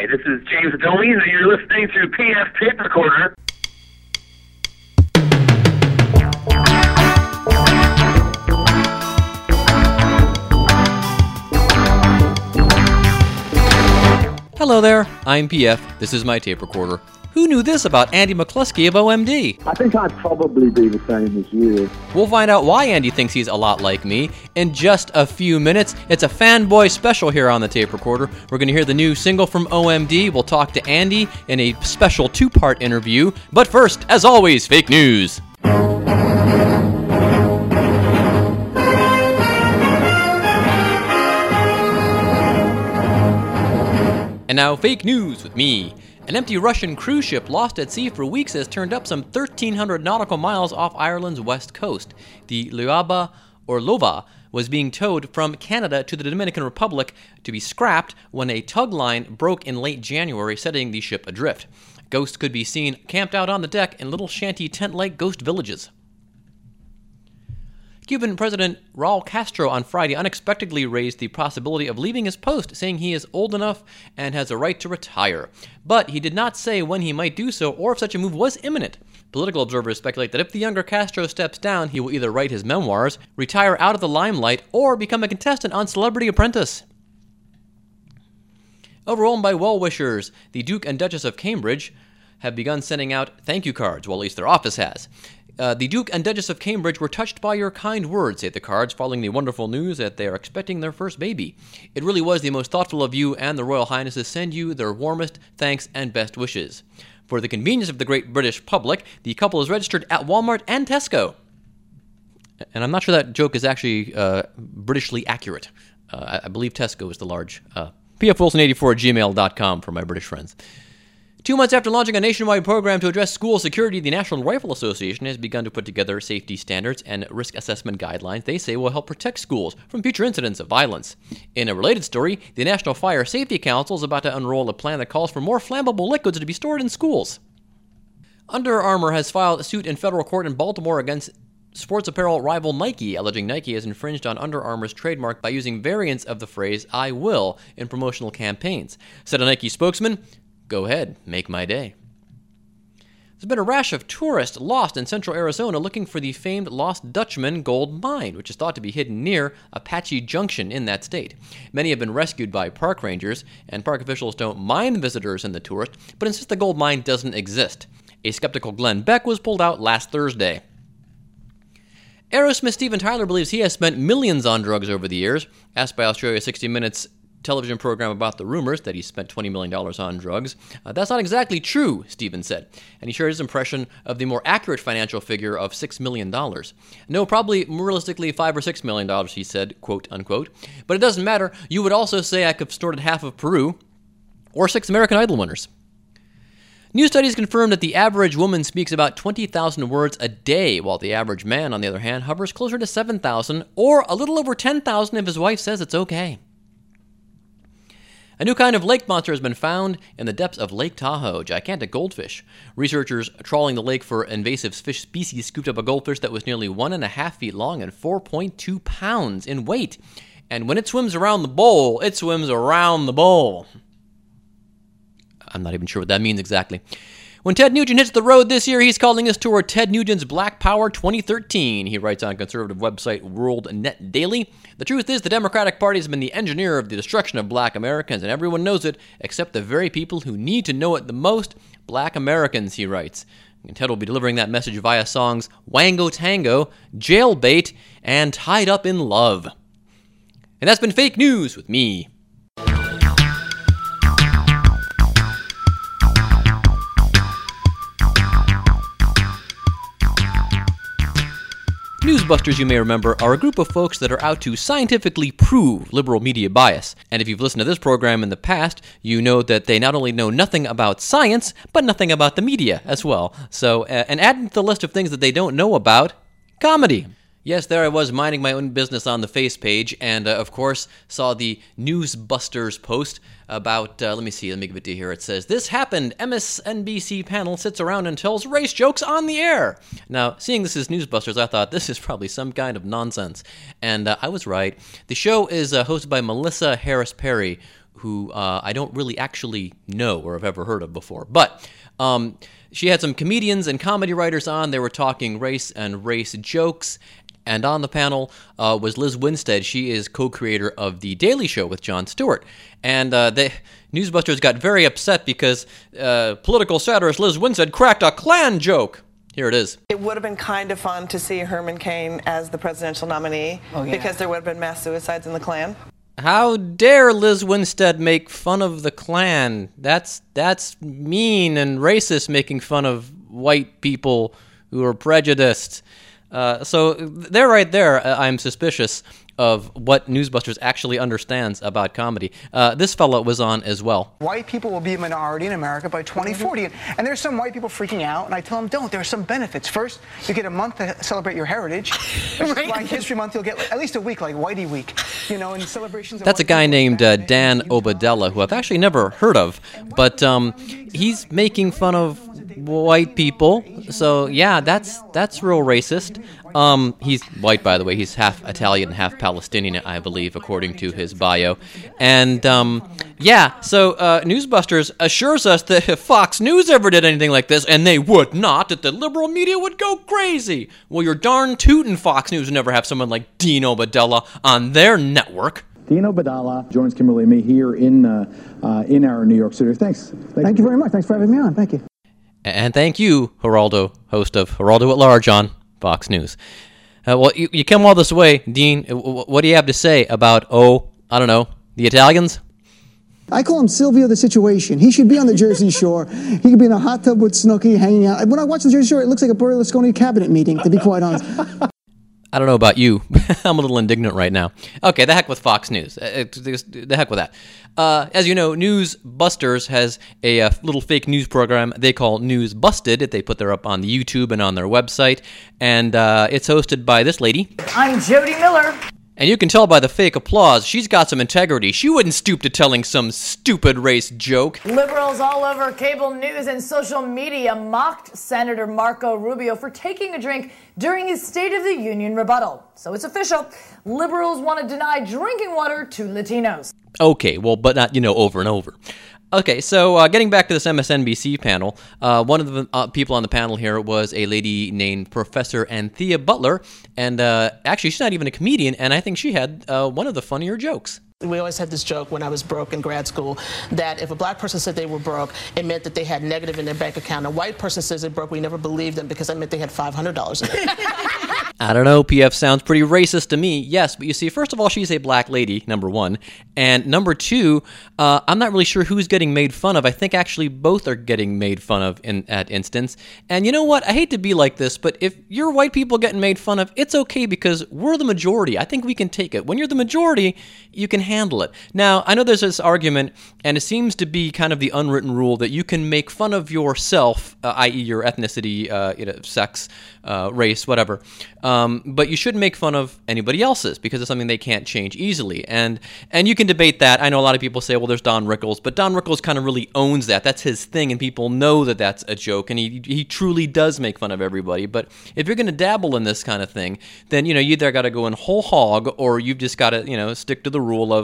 Hi, this is James Domi, and you're listening to PF Tape Recorder. Hello there, I'm PF. This is my tape recorder. Who knew this about Andy McCluskey of OMD? I think I'd probably be the same as you. We'll find out why Andy thinks he's a lot like me in just a few minutes. It's a fanboy special here on the tape recorder. We're going to hear the new single from OMD. We'll talk to Andy in a special two part interview. But first, as always, fake news. And now, fake news with me. An empty Russian cruise ship lost at sea for weeks has turned up some 1,300 nautical miles off Ireland's west coast. The Lyubov Orlova was being towed from Canada to the Dominican Republic to be scrapped when a tug line broke in late January, setting the ship adrift. Ghosts could be seen camped out on the deck in little shanty tent like ghost villages. Cuban President Raul Castro on Friday unexpectedly raised the possibility of leaving his post, saying he is old enough and has a right to retire. But he did not say when he might do so or if such a move was imminent. Political observers speculate that if the younger Castro steps down, he will either write his memoirs, retire out of the limelight, or become a contestant on Celebrity Apprentice. Overwhelmed by well wishers, the Duke and Duchess of Cambridge have begun sending out thank you cards, well, at least their office has. Uh, the Duke and Duchess of Cambridge were touched by your kind words, say the cards, following the wonderful news that they are expecting their first baby. It really was the most thoughtful of you and the Royal Highnesses send you their warmest thanks and best wishes. For the convenience of the great British public, the couple is registered at Walmart and Tesco. And I'm not sure that joke is actually uh, Britishly accurate. Uh, I, believe Tesco is the large. Uh, pfwilson84 at gmail.com for my British friends. Two months after launching a nationwide program to address school security, the National Rifle Association has begun to put together safety standards and risk assessment guidelines they say will help protect schools from future incidents of violence. In a related story, the National Fire Safety Council is about to unroll a plan that calls for more flammable liquids to be stored in schools. Under Armour has filed a suit in federal court in Baltimore against sports apparel rival Nike, alleging Nike has infringed on Under Armour's trademark by using variants of the phrase I will in promotional campaigns. Said a Nike spokesman, Go ahead, make my day. There's been a rash of tourists lost in central Arizona looking for the famed Lost Dutchman gold mine, which is thought to be hidden near Apache Junction in that state. Many have been rescued by park rangers, and park officials don't mind visitors and the tourists, but insist the gold mine doesn't exist. A skeptical Glenn Beck was pulled out last Thursday. Aerosmith Steven Tyler believes he has spent millions on drugs over the years. Asked by Australia 60 Minutes television program about the rumors that he spent $20 million on drugs. Uh, that's not exactly true, Steven said, and he shared his impression of the more accurate financial figure of $6 million. No, probably realistically 5 or $6 million, he said, quote unquote. But it doesn't matter. You would also say I could have snorted half of Peru or six American Idol winners. New studies confirm that the average woman speaks about 20,000 words a day, while the average man, on the other hand, hovers closer to 7,000 or a little over 10,000 if his wife says it's okay. A new kind of lake monster has been found in the depths of Lake Tahoe, gigantic goldfish. Researchers trawling the lake for invasive fish species scooped up a goldfish that was nearly one and a half feet long and 4.2 pounds in weight. And when it swims around the bowl, it swims around the bowl. I'm not even sure what that means exactly. When Ted Nugent hits the road this year, he's calling his tour Ted Nugent's Black Power 2013. He writes on conservative website World Net Daily. The truth is, the Democratic Party has been the engineer of the destruction of black Americans, and everyone knows it, except the very people who need to know it the most black Americans, he writes. And Ted will be delivering that message via songs Wango Tango, Jailbait, and Tied Up in Love. And that's been fake news with me, Newsbusters, you may remember, are a group of folks that are out to scientifically prove liberal media bias. And if you've listened to this program in the past, you know that they not only know nothing about science, but nothing about the media as well. So, uh, and adding to the list of things that they don't know about, comedy. Yes, there I was minding my own business on the face page, and uh, of course saw the Newsbusters post about. Uh, let me see. Let me give it to you here. It says this happened. MSNBC panel sits around and tells race jokes on the air. Now, seeing this as Newsbusters, I thought this is probably some kind of nonsense, and uh, I was right. The show is uh, hosted by Melissa Harris Perry, who uh, I don't really actually know or have ever heard of before. But um, she had some comedians and comedy writers on. They were talking race and race jokes. And on the panel uh, was Liz Winstead. She is co-creator of The Daily Show with Jon Stewart. And uh, the Newsbusters got very upset because uh, political satirist Liz Winstead cracked a Klan joke. Here it is. It would have been kind of fun to see Herman Cain as the presidential nominee Oh, yeah. because there would have been mass suicides in the Klan. How dare Liz Winstead make fun of the Klan? That's that's mean and racist, making fun of white people who are prejudiced. Uh, so there, right there, uh, I'm suspicious of what Newsbusters actually understands about comedy. Uh, this fellow was on as well. White people will be a minority in America by 2040. And, and there's some white people freaking out, and I tell them, don't. There are some benefits. First, you get a month to celebrate your heritage. Right. Black History Month, you'll get at least a week, like Whitey Week, you know, and celebrations. That's a guy named uh, Dan Obeidallah, who I've actually never heard of, but um, he's making fun of white people. So yeah, that's that's real racist. Um, he's white, by the way. He's half Italian, half Palestinian, I believe, according to his bio. And um, yeah, so uh, Newsbusters assures us that if Fox News ever did anything like this, and they would not, that the liberal media would go crazy. Well, you're darn tootin' Fox News would never have someone like Dean Obeidallah on their network. Dean Obeidallah joins Kimberly and me here in uh, uh, in our New York studio. Thanks. Thank you very much. Thanks for having me on. Thank you. And thank you, Geraldo, host of Geraldo at Large on Fox News. Uh, well, you, you come all this way, Dean. uh, What do you have to say about, oh, I don't know, the Italians? I call him Silvio the Situation. He should be on the Jersey Shore. He could be in a hot tub with Snooki hanging out. When I watch the Jersey Shore, it looks like a Berlusconi cabinet meeting, to be quite honest. I don't know about you. I'm a little indignant right now. Okay, the heck with Fox News. Uh, uh, The heck with that. Uh, as you know, News Busters has a, uh little fake news program they call News Busted. They put their up on the YouTube and on their website, and uh, it's hosted by this lady. I'm Jodi Miller. And you can tell by the fake applause, she's got some integrity. She wouldn't stoop to telling some stupid race joke. Liberals all over cable news and social media mocked Senator Marco Rubio for taking a drink during his State of the Union rebuttal. So it's official. Liberals want to deny drinking water to Latinos. Okay, well, but not, you know, over and over. Okay, so uh, getting back to this MSNBC panel, uh, one of the uh, people on the panel here was a lady named Professor Anthea Butler, and uh, actually, she's not even a comedian, and I think she had uh, one of the funnier jokes. We always had this joke when I was broke in grad school that if a black person said they were broke, it meant that they had negative in their bank account. A white person says they're broke, we never believed them because that meant they had $500 in it. I don't know, PF sounds pretty racist to me. Yes, but you see, first of all, she's a black lady, number one. And number two, uh, I'm not really sure who's getting made fun of. I think actually both are getting made fun of in at instance. And you know what? I hate to be like this, but if you're white people getting made fun of, it's okay because we're the majority. I think we can take it. When you're the majority, you can handle it. Now, I know there's this argument, and it seems to be kind of the unwritten rule that you can make fun of yourself, uh, i.e., your ethnicity, uh, you know, sex, uh, race, whatever. Um, but you shouldn't make fun of anybody else's because it's something they can't change easily. And and you can debate that. I know a lot of people say, well, there's Don Rickles, but Don Rickles kind of really owns that. That's his thing, and people know that that's a joke, and he he truly does make fun of everybody. But if you're going to dabble in this kind of thing, then you know you either got to go in whole hog, or you've just got to you know stick to the rule of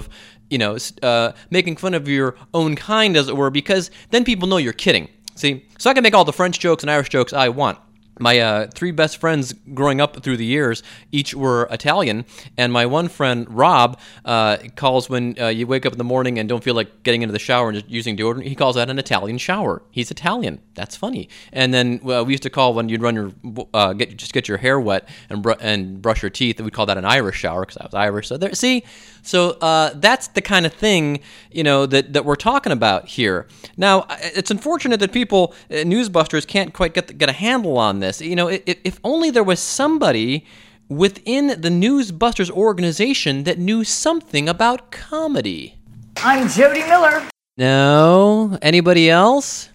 you know uh, making fun of your own kind, as it were, because then people know you're kidding. See, so I can make all the French jokes and Irish jokes I want my uh, three best friends growing up through the years each were Italian, and my one friend Rob uh, calls when uh, you wake up in the morning and don't feel like getting into the shower and just using deodorant. He calls that an Italian shower. He's Italian. That's funny. And then we used to call when you'd run your uh, get just get your hair wet and br- and brush your teeth. We'd call that an Irish shower because I was Irish. So there, see, so uh, that's the kind of thing you know that that we're talking about here. Now it's unfortunate that people uh, newsbusters can't quite get the, get a handle on this. You know, if, if only there was somebody within the Newsbusters organization that knew something about comedy. I'm Jodi Miller. No, anybody else?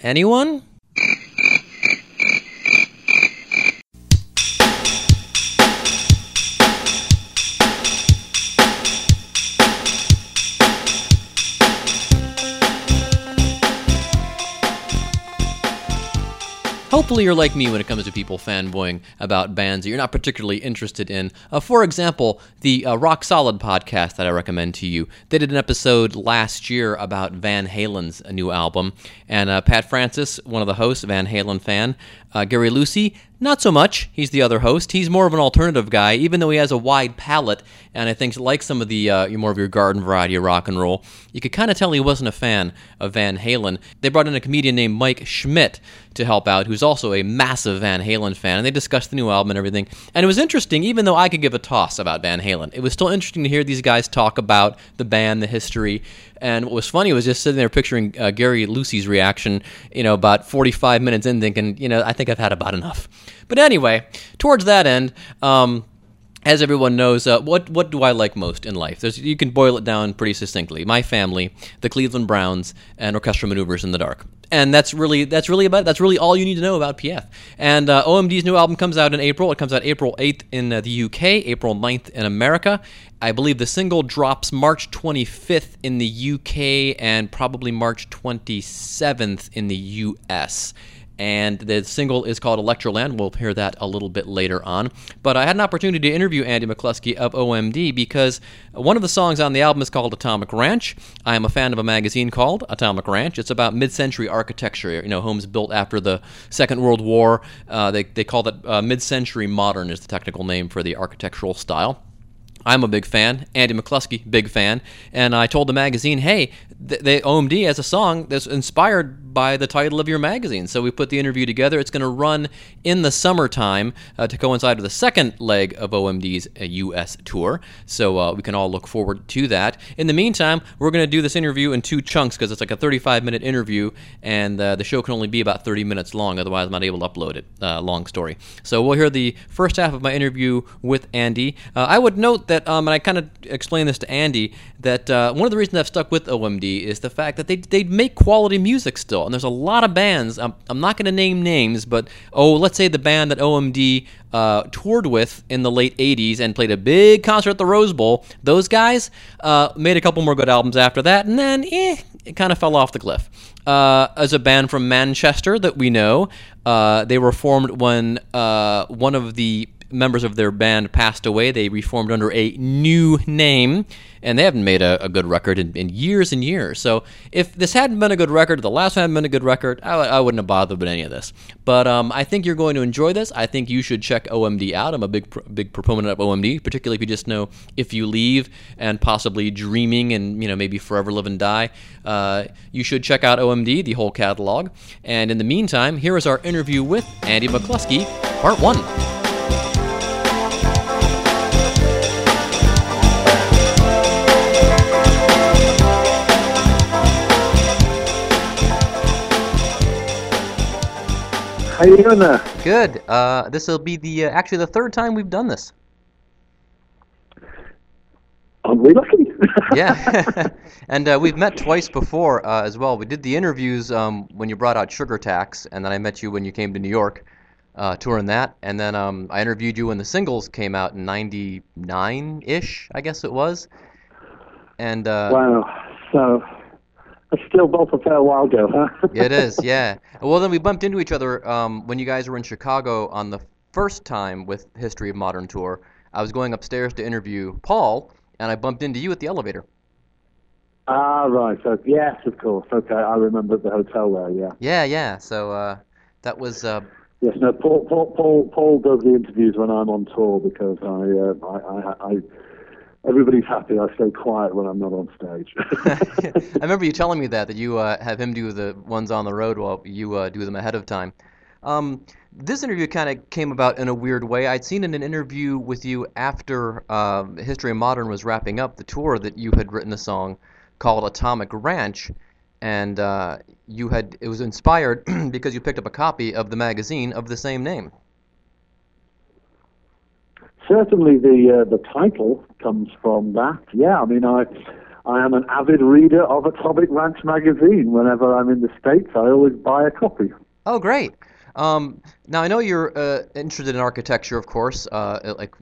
Anyone? Hopefully, you're like me when it comes to people fanboying about bands that you're not particularly interested in. Uh, for example, the uh, Rock Solid podcast that I recommend to you. They did an episode last year about Van Halen's new album, and uh, Pat Francis, one of the hosts, Van Halen fan, uh, Gary Lucy, not so much. He's the other host. He's more of an alternative guy, even though he has a wide palette. And I think, like some of the uh, more of your garden variety of rock and roll, you could kind of tell he wasn't a fan of Van Halen. They brought in a comedian named Mike Schmidt to help out, who's also a massive Van Halen fan, and they discussed the new album and everything. And it was interesting, even though I could give a toss about Van Halen. It was still interesting to hear these guys talk about the band, the history. And what was funny was just sitting there picturing uh, Gary Lucy's reaction, you know, about 45 minutes in, thinking, you know, I think I've had about enough. But anyway, towards that end, um, as everyone knows, uh, what what do I like most in life? There's, you can boil it down pretty succinctly: my family, the Cleveland Browns, and orchestral maneuvers in the dark. And that's really that's really about that's really all you need to know about PF. And uh, OMD's new album comes out in April. It comes out April 8th in uh, the UK, April 9th in America. I believe the single drops March 25th in the UK and probably March 27th in the US and the single is called Metroland. We'll hear that a little bit later on. But I had an opportunity to interview Andy McCluskey of OMD because one of the songs on the album is called Atomic Ranch. I am a fan of a magazine called Atomic Ranch. It's about mid-century architecture, you know, homes built after the Second World War. Uh, they, they call that uh, mid-century modern is the technical name for the architectural style. I'm a big fan. Andy McCluskey, big fan. And I told the magazine, hey, the OMD has a song that's inspired by the title of your magazine. So we put the interview together. It's going to run in the summertime uh, to coincide with the second leg of OMD's uh, U.S. tour. So uh, we can all look forward to that. In the meantime, we're going to do this interview in two chunks because it's like a 35 minute interview, and uh, the show can only be about 30 minutes long. Otherwise, I'm not able to upload it. Uh, long story. So we'll hear the first half of my interview with Andy. Uh, I would note that, um, and I kind of explained this to Andy, that one of the reasons I've stuck with OMD is the fact that they they make quality music still, and there's a lot of bands. I'm, I'm not going to name names, but oh, let's say the band that OMD uh, toured with in the late '80s and played a big concert at the Rose Bowl. Those guys uh, made a couple more good albums after that, and then eh, it kind of fell off the cliff. Uh, as a band from Manchester that we know, uh, they were formed when uh, one of the members of their band passed away. They reformed under a new name, and they haven't made a, a good record in, in, years and years. So if this hadn't been a good record, the last one hadn't been a good record, I, I wouldn't have bothered with any of this. But um, I think you're going to enjoy this. I think you should check OMD out. I'm a big big proponent of OMD, particularly if you just know if you leave and possibly dreaming and you know maybe forever live and die. Uh, you should check out OMD, the whole catalog. And in the meantime, here is our interview with Andy McCluskey, part one. How you doing there? Good. Uh, this will be the uh, actually the third time we've done this. We lucky? yeah, and uh, we've met twice before uh, as well. We did the interviews um, when you brought out Sugar Tax, and then I met you when you came to New York, uh, touring that, and then um, I interviewed you when the singles came out in '99-ish, I guess it was. And uh, wow, so it's still both a fair while ago, huh? it is, yeah. Well, then we bumped into each other um, when you guys were in Chicago on the first time with History of Modern tour. I was going upstairs to interview Paul, and I bumped into you at the elevator. Ah, right. So yes, of course. Okay, I remember the hotel there. Yeah. Yeah, yeah. So uh, that was. Uh, yes, no. Paul, Paul, Paul, Paul does the interviews when I'm on tour because I, uh, I, I, I everybody's happy. I stay quiet when I'm not on stage. I remember you telling me that that you uh, have him do the ones on the road while you uh, do them ahead of time. Um, this interview kind of came about in a weird way. I'd seen in an interview with you after uh, History of Modern was wrapping up the tour that you had written a song called Atomic Ranch, and uh, you had it was inspired because you picked up a copy of the magazine of the same name certainly the uh, the title comes from that. Yeah, I mean, I I am an avid reader of Atomic Ranch magazine. Whenever I'm in the states, I always buy a copy. Oh, great! Um, now I know you're uh, interested in architecture, of course. Uh, like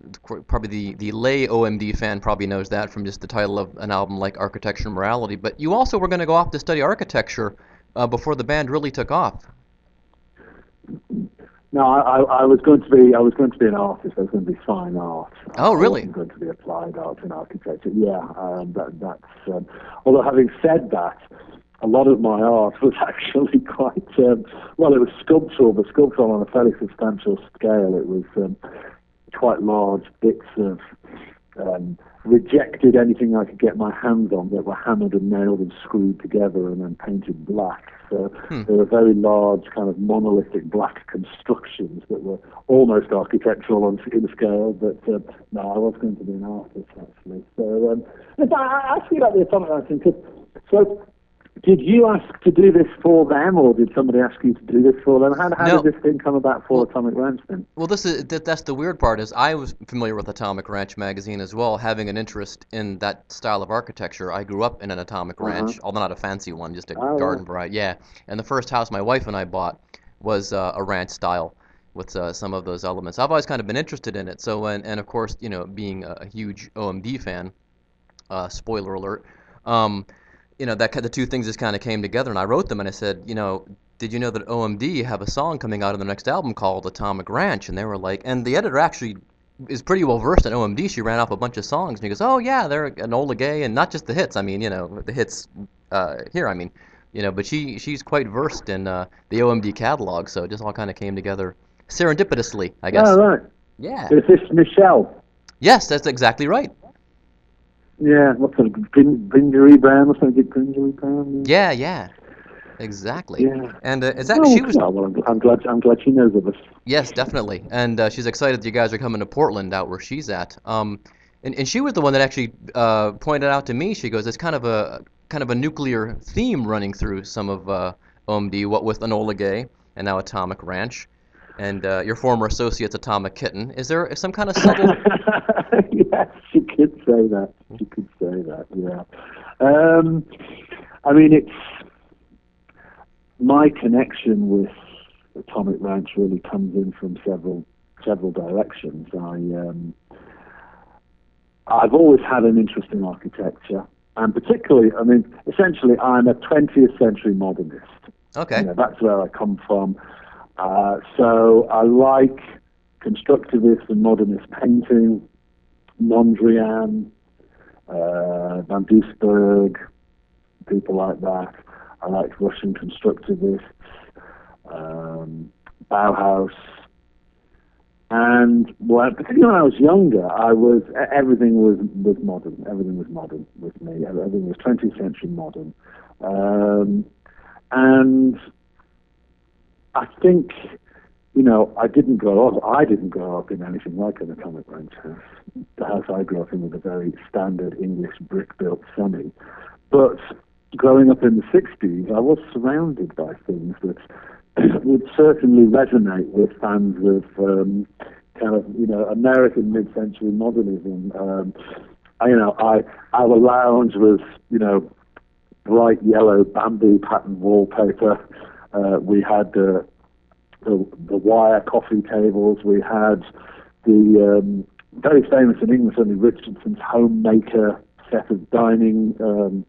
probably the the lay OMD fan probably knows that from just the title of an album like Architecture and Morality. But you also were going to go off to study architecture uh, before the band really took off. No, I, I, was going to be I was going to be an artist. I was going to be fine art. Oh, really? I wasn't going to be applied art and architecture. Yeah, um, that, that's. Um, although having said that, a lot of my art was actually quite um, well. It was sculptural, but sculptural on a fairly substantial scale. It was um, quite large bits of um, rejected anything I could get my hands on that were hammered and nailed and screwed together and then painted black. So Hmm. they were very large, kind of monolithic black constructions that were almost architectural on in scale. But uh, no, I was going to be an artist actually. So um, I, I asked you about the atomic writing because so. Did you ask to do this for them, or did somebody ask you to do this for them? How, how No. did this thing come about for Atomic Ranch then? Well, this is that, that's the weird part is I was familiar with Atomic Ranch magazine as well, having an interest in that style of architecture. I grew up in an Atomic Uh-huh. Ranch, although not a fancy one, just a Oh, garden wow. variety. Yeah, and the first house my wife and I bought was uh, a ranch style with uh, some of those elements. I've always kind of been interested in it. So, and, and of course, you know, being a, a huge OMD fan, uh, spoiler alert, um, you know, that the two things just kind of came together, and I wrote them, and I said, you know, did you know that OMD have a song coming out in their next album called Atomic Ranch? And they were like, and the editor actually is pretty well versed in OMD. She ran off a bunch of songs, and he goes, oh yeah, they're Enola Gay, and not just the hits. I mean, you know, the hits uh, here. I mean, you know, but she she's quite versed in uh, the OMD catalog, so it just all kind of came together serendipitously, I guess. Oh, right. Yeah. Is this Michelle? Yes, that's exactly right. Yeah, what sort of grin- gingery brown or something? Gringeri-Brown? Yeah, yeah. Exactly. Yeah. And uh, is that Oh, she was well, well, I'm, I'm glad. I'm glad she knows of us. Yes, definitely. And uh, she's excited that you guys are coming to Portland, out where she's at. Um, and, and she was the one that actually uh, pointed out to me. She goes, "It's kind of a kind of a nuclear theme running through some of uh, OMD, what with Enola Gay and now Atomic Ranch, and uh, your former associates Atomic Kitten. Is there some kind of subtle? yes, she could say that. She could say that. Yeah. Um, I mean, it's my connection with Atomic Ranch really comes in from several several directions. I um, I've always had an interest in architecture, and particularly, I mean, essentially, I'm a 20th century modernist. Okay. You know, that's where I come from. Uh, so I like constructivist and modernist painting, Mondrian, uh, Van Doesburg, people like that. I like Russian constructivists, um, Bauhaus. And well, particularly when I was younger, I was everything was was modern. Everything was modern with me. Everything was 20th century modern. Um, and I think, you know, I didn't grow up. I didn't grow up in anything like an atomic ranch house. The house I grew up in was a very standard English brick-built semi. But growing up in the 60s, I was surrounded by things that would certainly resonate with fans of um, kind of, you know, American mid-century modernism. Um, I, you know, I our lounge was, you know, bright yellow bamboo pattern wallpaper. Uh, we had uh, the, the wire coffee tables. We had the um, very famous in England, certainly Richardson's homemaker set of dining um,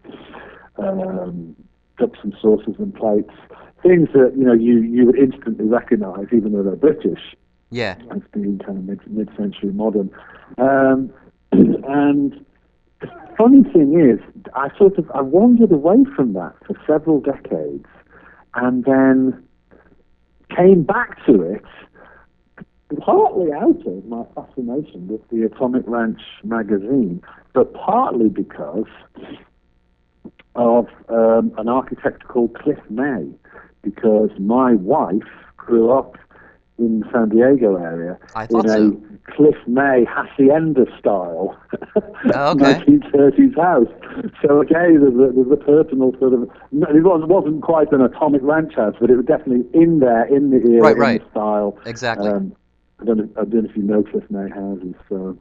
um, cups and saucers and plates. Things that you know you you would instantly recognise, even though they're British, Yeah. as being kind of mid mid century modern. Um, and the funny thing is, I sort of I wandered away from that for several decades, and then came back to it partly out of my fascination with the Atomic Ranch magazine, but partly because of um, an architect called Cliff May, because my wife grew up in the San Diego area I in a so. Cliff May hacienda style Oh, okay. 1930s house. So again, there's a, there's a personal sort of. It wasn't, wasn't quite an atomic ranch house, but it was definitely in there, in the era, Right, right. the style. Exactly. Um, I don't know. I don't know if you know Cliff May houses. So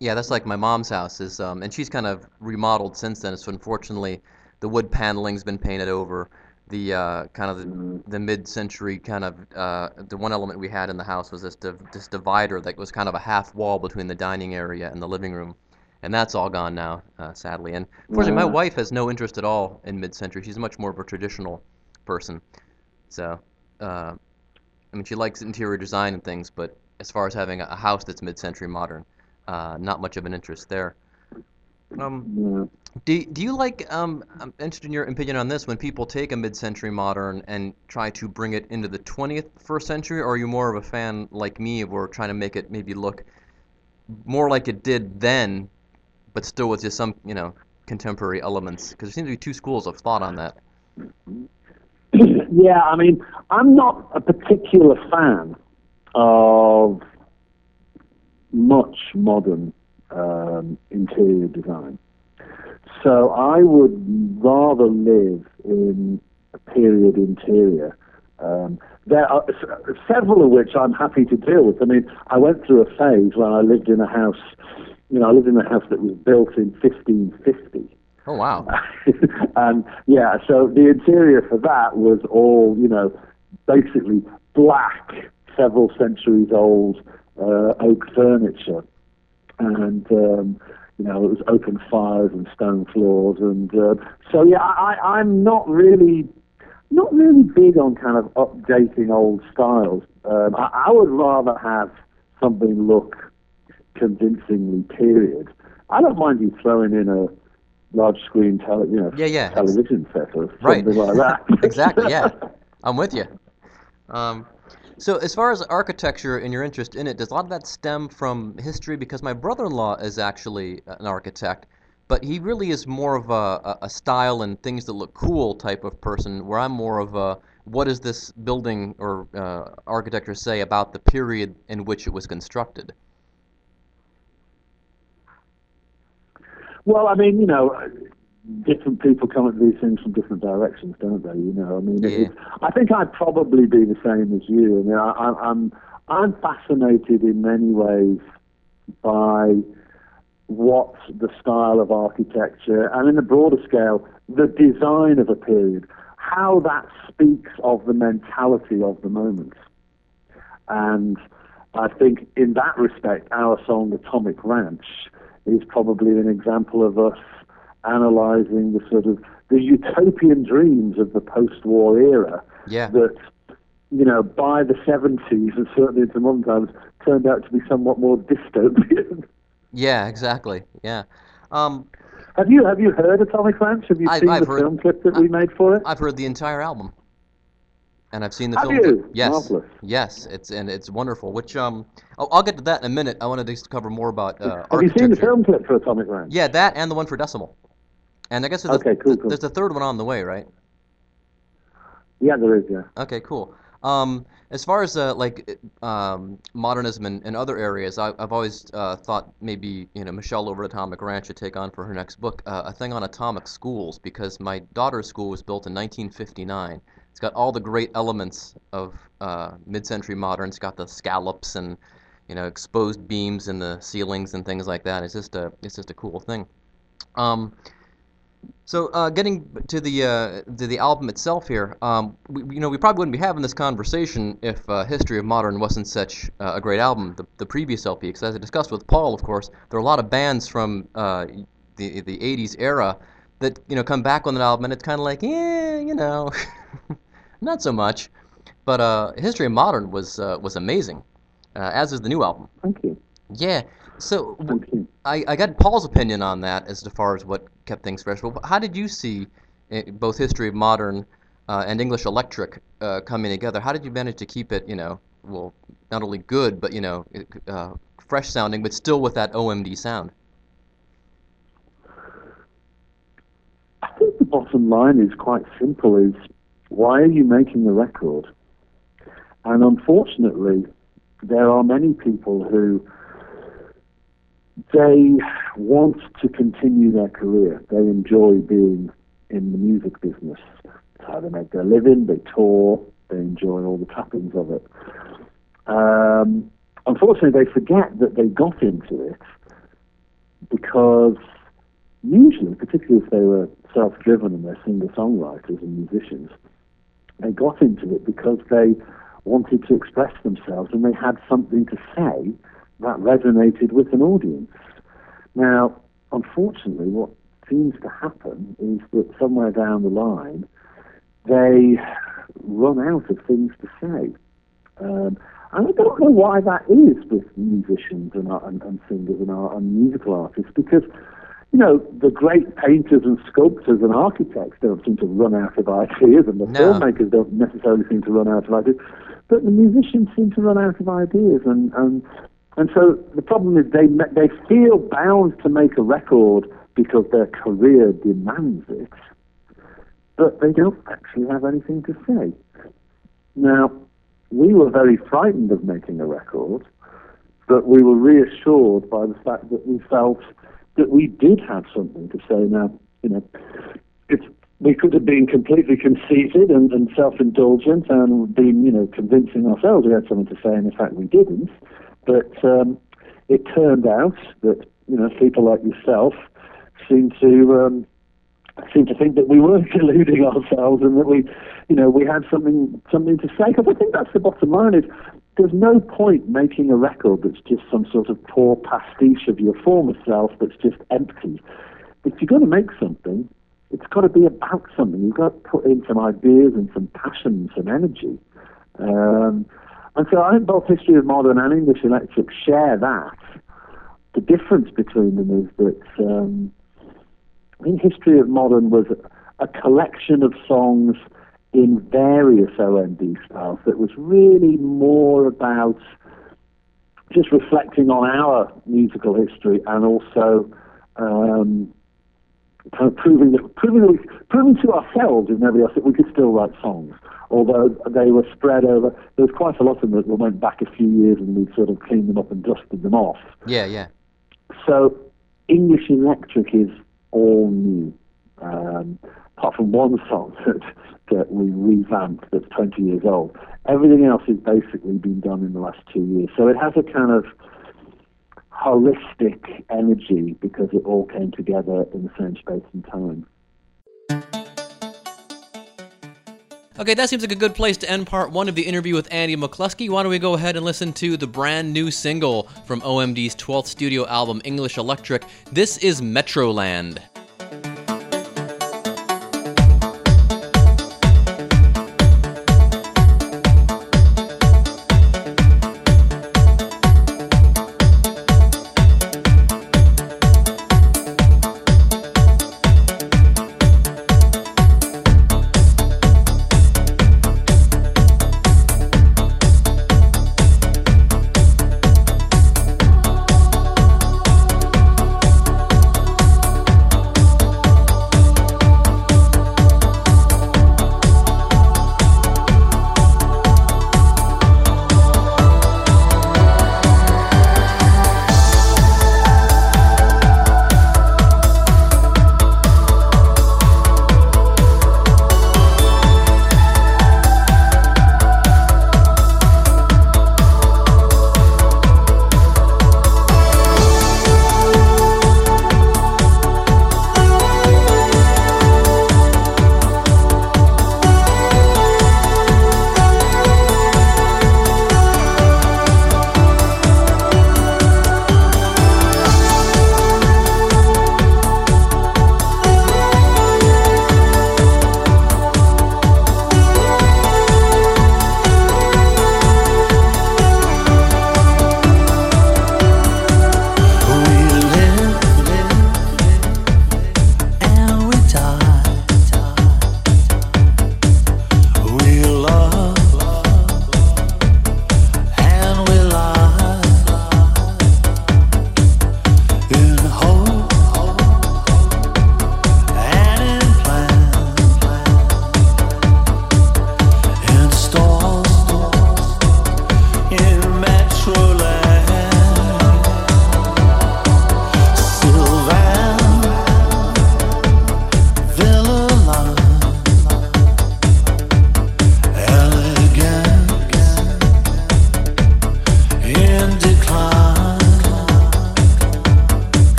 Yeah, that's like my mom's house is, um, and she's kind of remodeled since then. So unfortunately, the wood paneling's been painted over. The uh, kind of the, the mid-century kind of uh, the one element we had in the house was this div- this divider that was kind of a half wall between the dining area and the living room, and that's all gone now, uh, sadly. And unfortunately, my wife has no interest at all in mid-century. She's much more of a traditional person. So, uh, I mean, she likes interior design and things, but as far as having a, a house that's mid-century modern, uh, not much of an interest there. Um, Yeah. Do, do you like, um, I'm interested in your opinion on this, when people take a mid-century modern and try to bring it into the 20th first century, or are you more of a fan like me of trying to make it maybe look more like it did then, but still with just some, you know, contemporary elements? Because there seems to be two schools of thought on that. yeah, I mean, I'm not a particular fan of much modern um, interior design. So I would rather live in a period interior. Um, there are s- several of which I'm happy to deal with. I mean, I went through a phase when I lived in a house, you know, I lived in a house that was built in 1550. Oh, wow. and yeah, so the interior for that was all, you know, basically black, several centuries old uh, oak furniture. And, um, you know, it was open fires and stone floors. And uh, so, yeah, I, I'm not really. Not really big on kind of updating old styles. Um, I, I would rather have something look convincingly period. I don't mind you throwing in a large screen tele, you know, Yeah, yeah. television set or Right. something like that. exactly, yeah. I'm with you. Um, so, as far as architecture and your interest in it, does a lot of that stem from history? Because my brother-in-law is actually an architect, but he really is more of a, a, style and things that look cool type of person, where I'm more of a what does this building or uh, architecture say about the period in which it was constructed? Well, I mean, you know, different people come at these things from different directions, don't they? You know, I mean, Yeah. it's, I think I'd probably be the same as you. I mean, I, I, I'm I'm fascinated in many ways by what the style of architecture, and in a broader scale, the design of a period, how that speaks of the mentality of the moment. And I think in that respect, our song Atomic Ranch is probably an example of us analyzing the sort of the utopian dreams of the post-war era Yeah. that, you know, by the 70s and certainly into modern times turned out to be somewhat more dystopian. Yeah, exactly. Yeah. Um, have you have you heard Atomic Ranch? Have you I've- seen I've the heard- film clip that we made for it? I've heard the entire album, and I've seen the Have film. you? clip. Yes, Marvelous. yes, it's and it's wonderful. Which um, I'll, I'll get to that in a minute. I wanted to cover more about uh, have you seen the film clip for Atomic Ranch? Yeah, that and the one for Decimal. And I guess there's, Okay, a, cool, cool. there's a third one on the way, right? Yeah, there is. Yeah. Okay, cool. Um, as far as uh, like um, modernism and, and other areas, I, I've always uh, thought maybe you know Michelle over at Atomic Ranch should take on for her next book uh, a thing on atomic schools because my daughter's school was built in 1959. It's got all the great elements of uh, mid-century modern. It's got the scallops and you know exposed beams in the ceilings and things like that. It's just a it's just a cool thing. Um, so, uh, getting to the uh, to the album itself here, um, we, you know, we probably wouldn't be having this conversation if uh, History of Modern wasn't such uh, a great album, the, the previous LP. Because as I discussed with Paul, of course, there are a lot of bands from uh, the the '80s era that you know come back on that album, and it's kind of like, yeah, you know, not so much. But uh, History of Modern was uh, was amazing, uh, as is the new album. Thank you. Yeah. So. I, I got Paul's opinion on that as far as what kept things fresh. But how did you see eh, both History of Modern uh, and English Electric uh, coming together? How did you manage to keep it, you know, well, not only good, but, you know, uh, fresh sounding, but still with that OMD sound? I think the bottom line is quite simple: is why are you making the record? And unfortunately, there are many people who they want to continue their career. They enjoy being in the music business. It's how they make their living. They tour. They enjoy all the trappings of it. Um, unfortunately, they forget that they got into it because usually, particularly if they were self-driven and they're singer-songwriters and musicians, they got into it because they wanted to express themselves and they had something to say that resonated with an audience. Now, unfortunately, what seems to happen is that somewhere down the line, they run out of things to say. Um, and I don't know why that is with musicians and, and, and singers and, art, and musical artists because, you know, the great painters and sculptors and architects don't seem to run out of ideas and the No. filmmakers don't necessarily seem to run out of ideas. But the musicians seem to run out of ideas and, and, and so the problem is they, they feel bound to make a record because their career demands it, but they don't actually have anything to say. Now, we were very frightened of making a record, but we were reassured by the fact that we felt that we did have something to say. Now, you know, it's, we could have been completely conceited and, and self-indulgent and been, you know, convincing ourselves we had something to say, and in fact we didn't. But um, it turned out that, you know, people like yourself seem to um, seem to think that we were deluding ourselves and that we, you know, we had something something to say. Because I think that's the bottom line: is there's no point making a record that's just some sort of poor pastiche of your former self that's just empty. If you're going to make something, it's got to be about something. You've got to put in some ideas and some passion and some energy. Um, and so I think both History of Modern and English Electric share that. The difference between them is that um, I think History of Modern was a collection of songs in various OMD styles that was really more about just reflecting on our musical history and also um, proving that, proving, that we, proving to ourselves, if nobody else, that we could still write songs. Although they were spread over, there was quite a lot of them that went back a few years and we'd sort of cleaned them up and dusted them off. Yeah, yeah. So English Electric is all new, um, apart from one song that, that we revamped that's 20 years old. Everything else has basically been done in the last two years. So it has a kind of holistic energy because it all came together in the same space and time. Okay, that seems like a good place to end part one of the interview with Andy McCluskey. Why don't we go ahead and listen to the brand new single from OMD's 12th studio album, English Electric? This is Metroland.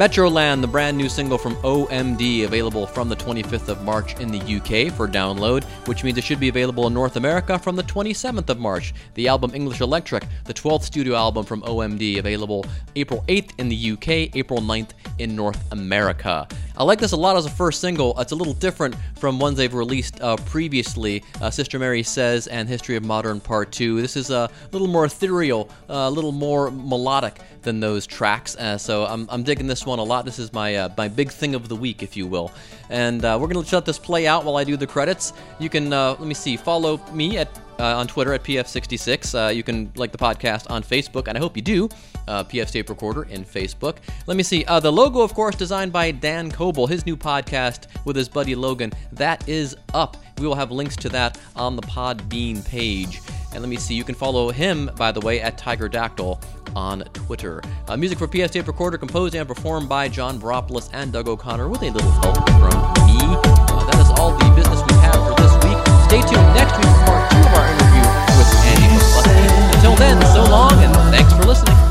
Metroland, the brand new single from OMD, available from the 25th of March in the UK for download, which means it should be available in North America from the 27th of March. The album English Electric, the 12th studio album from OMD, available April 8th in the UK, April 9th in North America. I like this a lot as a first single. It's a little different from ones they've released uh, previously. Uh, Sister Marie Says and History of Modern Part 2. This is a little more ethereal, a little more melodic than those tracks. Uh, so I'm, I'm digging this one a lot. This is my uh, my big thing of the week, if you will. And uh, we're gonna let this play out while I do the credits. You can let me see. Follow me at uh, on Twitter at PF66. Uh, you can like the podcast on Facebook, and I hope you do. Uh, PF Tape Recorder in Facebook. Let me see. the logo, of course, designed by Dan Coble. His new podcast with his buddy Logan. That is up. We will have links to that on the Podbean page. And let me see. You can follow him, by the way, at Tiger Dactyl on Twitter. Uh, music for PF Tape Recorder composed and performed by John Veropoulos and Doug O'Connor with a little help from me. Uh, that is all the business we have for this week. Stay tuned next week then, so long, and thanks for listening.